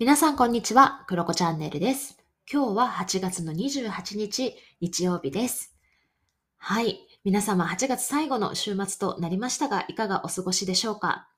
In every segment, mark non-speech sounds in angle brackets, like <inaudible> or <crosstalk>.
皆さんこんにちは、クロコチャンネルです。今日は8月の28日、日曜日です。はい。皆様8月最後の週末となりましたが、いかがお過ごしでしょうか、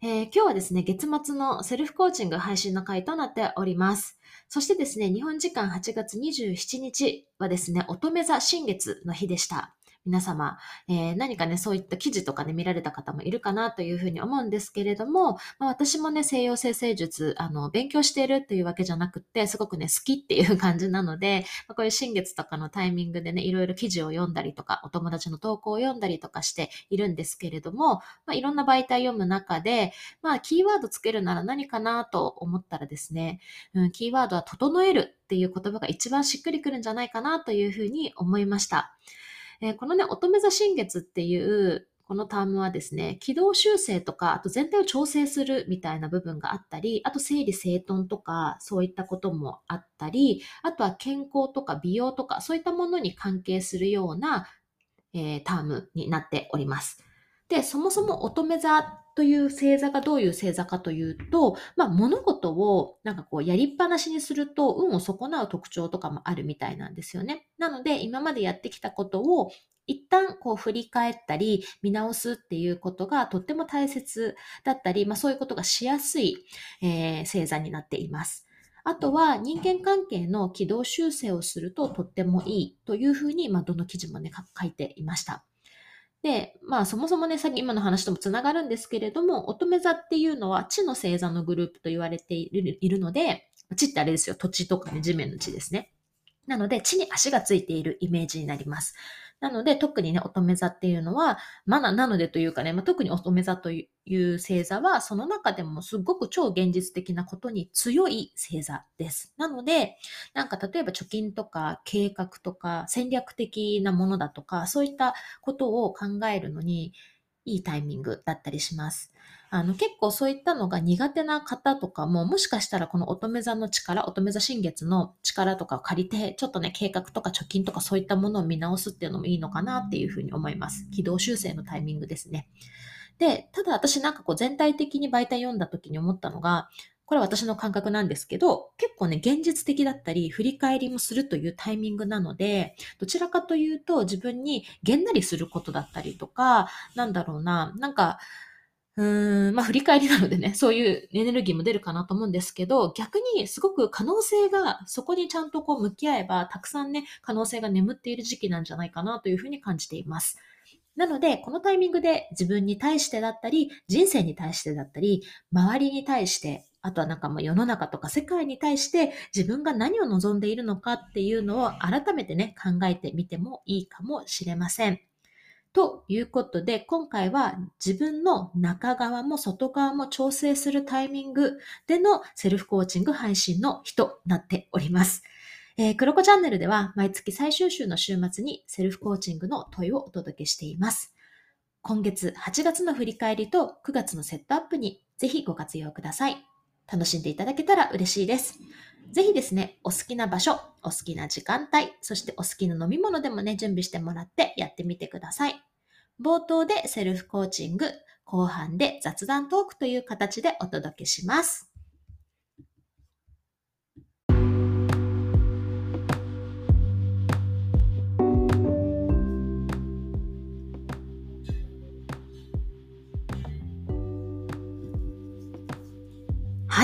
えー今日はですね、月末のセルフコーチング配信の回となっております。そしてですね、日本時間8月27日はですね、乙女座新月の日でした。皆様、えー何かね、そういった記事とかね、見られた方もいるかなというふうに思うんですけれども、まあ、私もね、西洋生成術、あの、勉強しているっていうわけじゃなくて、すごくね、好きっていう感じなので、まあ、こういう新月とかのタイミングでね、いろいろ記事を読んだりとか、お友達の投稿を読んだりとかしているんですけれども、まあ、いろんな媒体読む中で、まあ、キーワードつけるなら何かなと思ったらですね、うん、キーワードは整えるっていう言葉が一番しっくりくるんじゃないかなというふうに思いました。えーこのね、乙女座新月っていう、このタームはですね、軌道修正とか、あと全体を調整するみたいな部分があったり、あと整理整頓とか、そういったこともあったり、あとは健康とか美容とか、そういったものに関係するような、えータームになっております。で、そもそも乙女座という星座がどういう星座かというと、まあ物事をなんかこうやりっぱなしにすると運を損なう特徴とかもあるみたいなんですよね。なので今までやってきたことを一旦こう振り返ったり見直すっていうことがとっても大切だったり、まあそういうことがしやすい、えー星座になっています。あとは人間関係の軌道修正をするととってもいいというふうに、まあどの記事もね書いていました。で、まあそもそもね、さっき今の話ともつながるんですけれども、乙女座っていうのは地の星座のグループと言われているいるので、地ってあれですよ、土地とかね、地面の地ですね。なので、地に足がついているイメージになります。なので、特にね、乙女座っていうのは、まあ、なのでというかね、まあ、特に乙女座という星座は、その中でもすごく超現実的なことに強い星座です。なので、なんか例えば貯金とか計画とか戦略的なものだとか、そういったことを考えるのにいいタイミングだったりします。あの結構そういったのが苦手な方とかも、もしかしたらこの乙女座の力、乙女座新月の力とかを借りて、ちょっとね、計画とか貯金とかそういったものを見直すっていうのもいいのかなっていうふうに思います。軌道修正のタイミングですね。で、ただ私なんかこう全体的に媒体読んだ時に思ったのが、これは私の感覚なんですけど、結構ね、現実的だったり、振り返りもするというタイミングなので、どちらかというと自分にげんなりすることだったりとか、なんだろうな、なんか、うーん、まあ振り返りなのでね、そういうエネルギーも出るかなと思うんですけど、逆にすごく可能性が、そこにちゃんとこう向き合えば、たくさんね、可能性が眠っている時期なんじゃないかなというふうに感じています。なので、このタイミングで自分に対してだったり、人生に対してだったり、周りに対して、あとはなんかもう世の中とか世界に対して自分が何を望んでいるのかっていうのを改めてね、考えてみてもいいかもしれません。ということで、今回は自分の中側も外側も調整するタイミングでのセルフコーチング配信の日となっております。えー、クロコチャンネルでは毎月最終週の週末にセルフコーチングの問いをお届けしています。今月8月の振り返りと9月のセットアップにぜひご活用ください。楽しんでいただけたら嬉しいです。ぜひですね、お好きな場所、お好きな時間帯、そしてお好きな飲み物でもね、準備してもらってやってみてください。冒頭でセルフコーチング、後半で雑談トークという形でお届けします。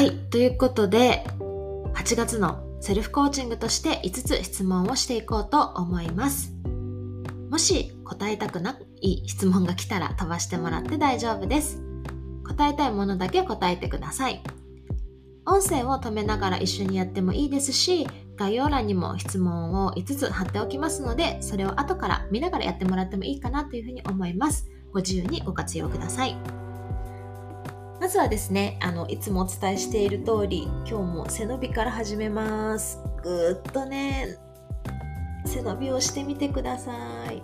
はい。ということで、8月のセルフコーチングとして5つ質問をしていこうと思います。もし答えたくない質問が来たら飛ばしてもらって大丈夫です。答えたいものだけ答えてください。音声を止めながら一緒にやってもいいですし、概要欄にも質問を5つ貼っておきますので、それを後から見ながらやってもらってもいいかなというふうに思います。ご自由にご活用ください。まずはですね、あの、いつもお伝えしている通り、今日も背伸びから始めます。ぐっとね、背伸びをしてみてください。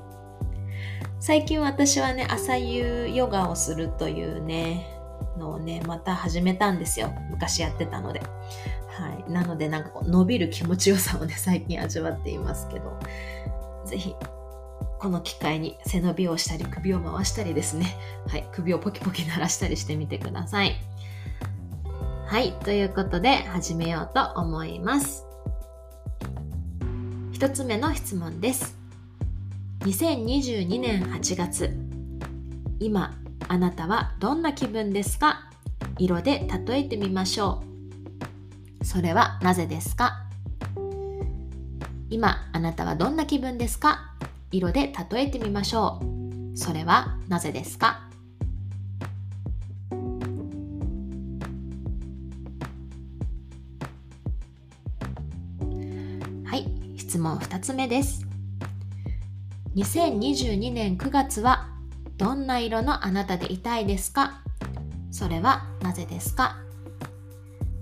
最近私はね、朝夕ヨガをするというね、のをね、また始めたんですよ。昔やってたので。はい。なので、なんかこう伸びる気持ちよさをね、最近味わっていますけど、ぜひ、この機会に背伸びをしたり、首を回したりですね。はい。首をポキポキ鳴らしたりしてみてください。はい、ということで始めようと思います。一つ目の質問です。2022年8月、今、あなたはどんな気分ですか？色で例えてみましょう。それはなぜですか？今、あなたはどんな気分ですか？色で例えてみましょう。それはなぜですか？はい、質問2つ目です。2022年9月はどんな色のあなたでいたいですか？それはなぜですか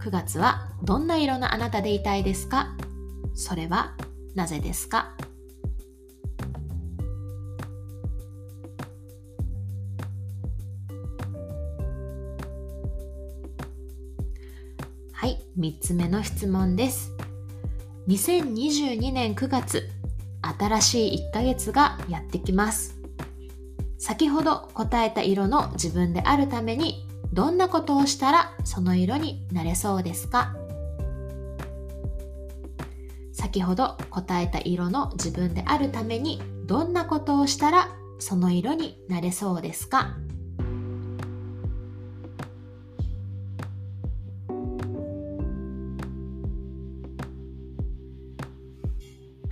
?9 月はどんな色のあなたでいたいですか？それはなぜですか？はい、3つ目の質問です。2022年9月、新しい1ヶ月がやってきます。先ほど答えた色の自分であるために、どんなことをしたらその色になれそうですか？先ほど答えた色の自分であるために、どんなことをしたらその色になれそうですか？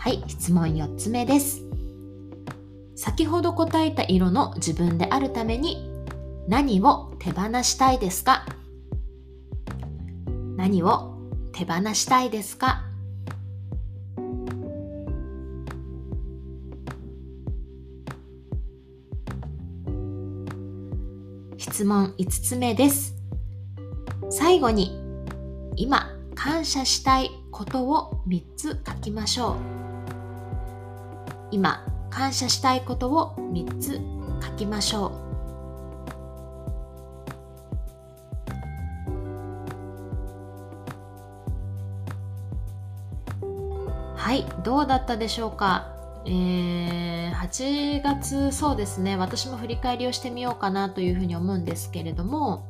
はい、質問4つ目です。先ほど答えた色の自分であるために何を手放したいですか？何を手放したいですか？質問5つ目です。最後に今感謝したいことを3つ書きましょう。今感謝したいことを3つ書きましょう。はい、どうだったでしょうか？えー、8月そうですね私も振り返りをしてみようかなというふうに思うんですけれども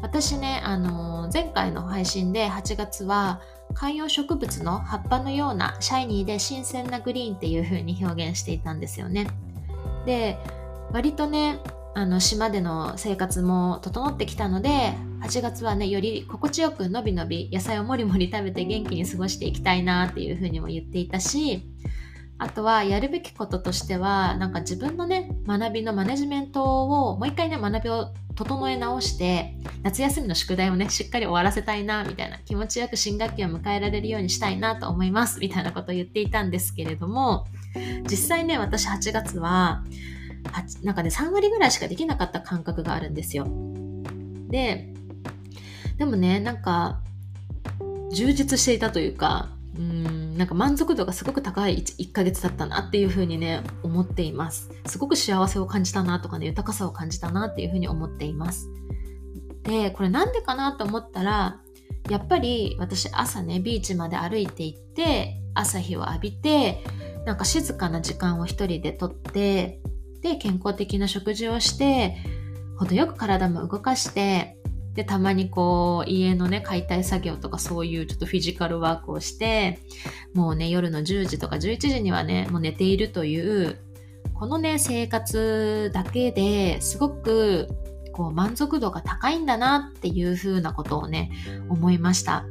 私ね、あの前回の配信で8月は観葉植物の葉っぱのようなシャイニーで新鮮なグリーンっていう風に表現していたんですよね。で割とねあの島での生活も整ってきたので8月はねより心地よくのびのび野菜をもりもり食べて元気に過ごしていきたいなっていう風にも言っていたしあとはやるべきこととしてはなんか自分のね学びのマネジメントをもう一回ね学びを整え直して夏休みの宿題をねしっかり終わらせたいなみたいな気持ちよく新学期を迎えられるようにしたいなと思いますみたいなことを言っていたんですけれども実際ね私8月はなんかね3割ぐらいしかできなかった感覚があるんですよ。ででもねなんか充実していたというかうんなんか満足度がすごく高い 1, 1ヶ月だったなっていうふうにね思っています。すごく幸せを感じたなとかね豊かさを感じたなっていうふうに思っています。でこれなんでかなと思ったらやっぱり私朝ねビーチまで歩いて行って朝日を浴びてなんか静かな時間を一人でとってで健康的な食事をして程よく体も動かしてでたまにこう家のね解体作業とかそういうちょっとフィジカルワークをしてもうね夜の10時とか11時にはねもう寝ているというこのね生活だけですごくこう満足度が高いんだなっていう風なことをね思いました。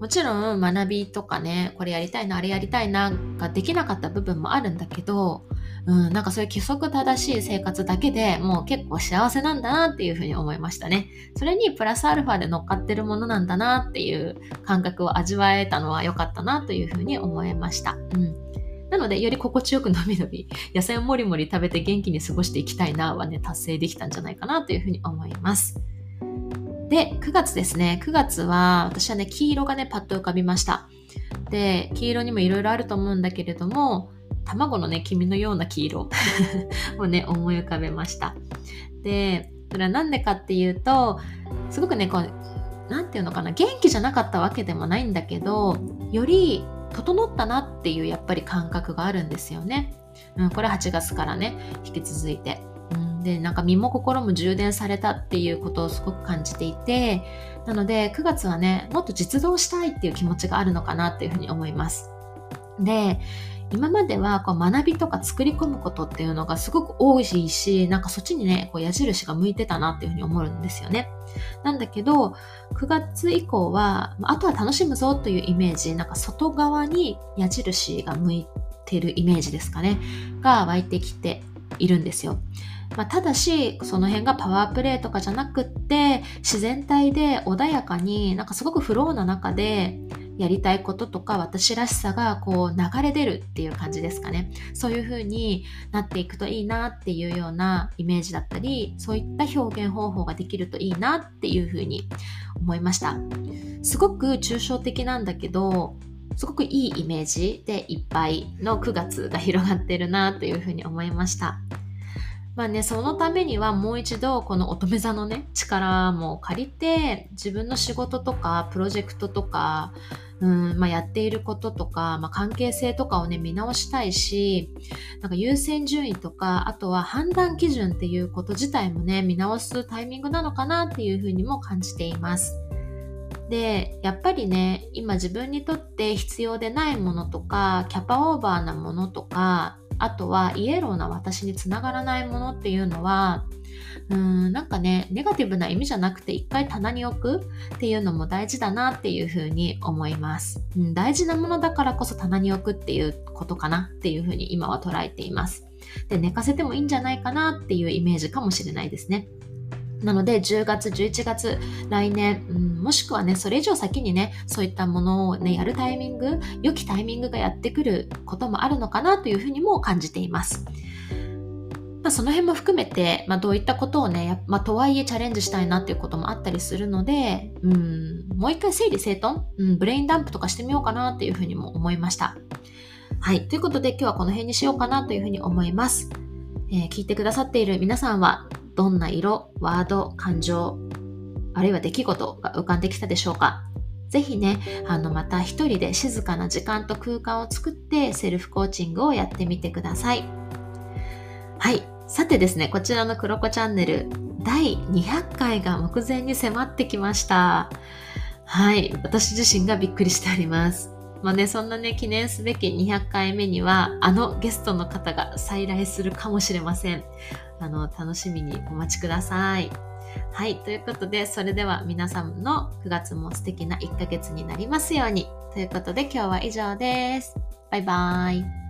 もちろん学びとかねこれやりたいなあれやりたいなができなかった部分もあるんだけどうん、なんかそういう規則正しい生活だけでもう結構幸せなんだなっていうふうに思いましたね。それにプラスアルファで乗っかってるものなんだなっていう感覚を味わえたのは良かったなというふうに思いました。うん。なので、より心地よくのびのび、野菜をもりもり食べて元気に過ごしていきたいなはね、達成できたんじゃないかなというふうに思います。で、9月ですね。9月は、私はね、黄色がね、パッと浮かびました。で、黄色にもいろいろあると思うんだけれども、卵のね、黄身のような黄色 <laughs> をね、思い浮かべました。で、それはなんでかっていうと、すごくね、こう、なんていうのかな、元気じゃなかったわけでもないんだけど、より整ったなっていうやっぱり感覚があるんですよね。うん、これ8月からね、引き続いて。うん、ん、で、なんか身も心も充電されたっていうことをすごく感じていて、なので9月はね、もっと実動したいっていう気持ちがあるのかなっていうふうに思います。で、今まではこう学びとか作り込むことっていうのがすごく多いし、なんかそっちにね、こう矢印が向いてたなっていうふうに思うんですよね。なんだけど、9月以降は、あとは楽しむぞというイメージ、なんか外側に矢印が向いてるイメージですかね、が湧いてきているんですよ。まあ、ただし、その辺がパワープレイとかじゃなくって、自然体で穏やかに、なんかすごくフローな中で、やりたいこととか私らしさがこう流れ出るっていう感じですかね。そういう風になっていくといいなっていうようなイメージだったり、そういった表現方法ができるといいなっていう風に思いました。すごく抽象的なんだけど、すごくいいイメージでいっぱいの9月が広がってるなというふうに思いました。まあね、そのためにはもう一度この乙女座のね、力も借りて自分の仕事とかプロジェクトとかうんまあ、やっていることとか、まあ、関係性とかをね見直したいしなんか優先順位とかあとは判断基準っていうこと自体もね見直すタイミングなのかなっていうふうにも感じています。でやっぱりね今自分にとって必要でないものとかキャパオーバーなものとかあとはイエローな私につながらないものっていうのはうーんなんかねネガティブな意味じゃなくて一回棚に置くっていうのも大事だなっていうふうに思います、うん、大事なものだからこそ棚に置くっていうことかなっていうふうに今は捉えています。で寝かせてもいいんじゃないかなっていうイメージかもしれないですね。なので10月、11月、来年、うん、もしくはね、それ以上先にね、そういったものをね、やるタイミング、良きタイミングがやってくることもあるのかなというふうにも感じています。まあ、その辺も含めて、まあ、どういったことをね、まあ、とはいえチャレンジしたいなっていうこともあったりするので、うん、もう一回整理整頓、うん、ブレインダンプとかしてみようかなっていうふうにも思いました。はい。ということで今日はこの辺にしようかなというふうに思います。えー、聞いてくださっている皆さんは、どんな色、ワード、感情、あるいは出来事が浮かんできたでしょうかぜひね、あの、また一人で静かな時間と空間を作ってセルフコーチングをやってみてください。はい。さてですね、こちらのクロコチャンネル、第200回が目前に迫ってきました。はい。私自身がびっくりしております。まあね、そんなね、記念すべき200回目には、あのゲストの方が再来するかもしれません。あの、楽しみにお待ちください。はい。ということで、それでは皆さんの9月も素敵な1ヶ月になりますように。ということで、今日は以上です。バイバーイ。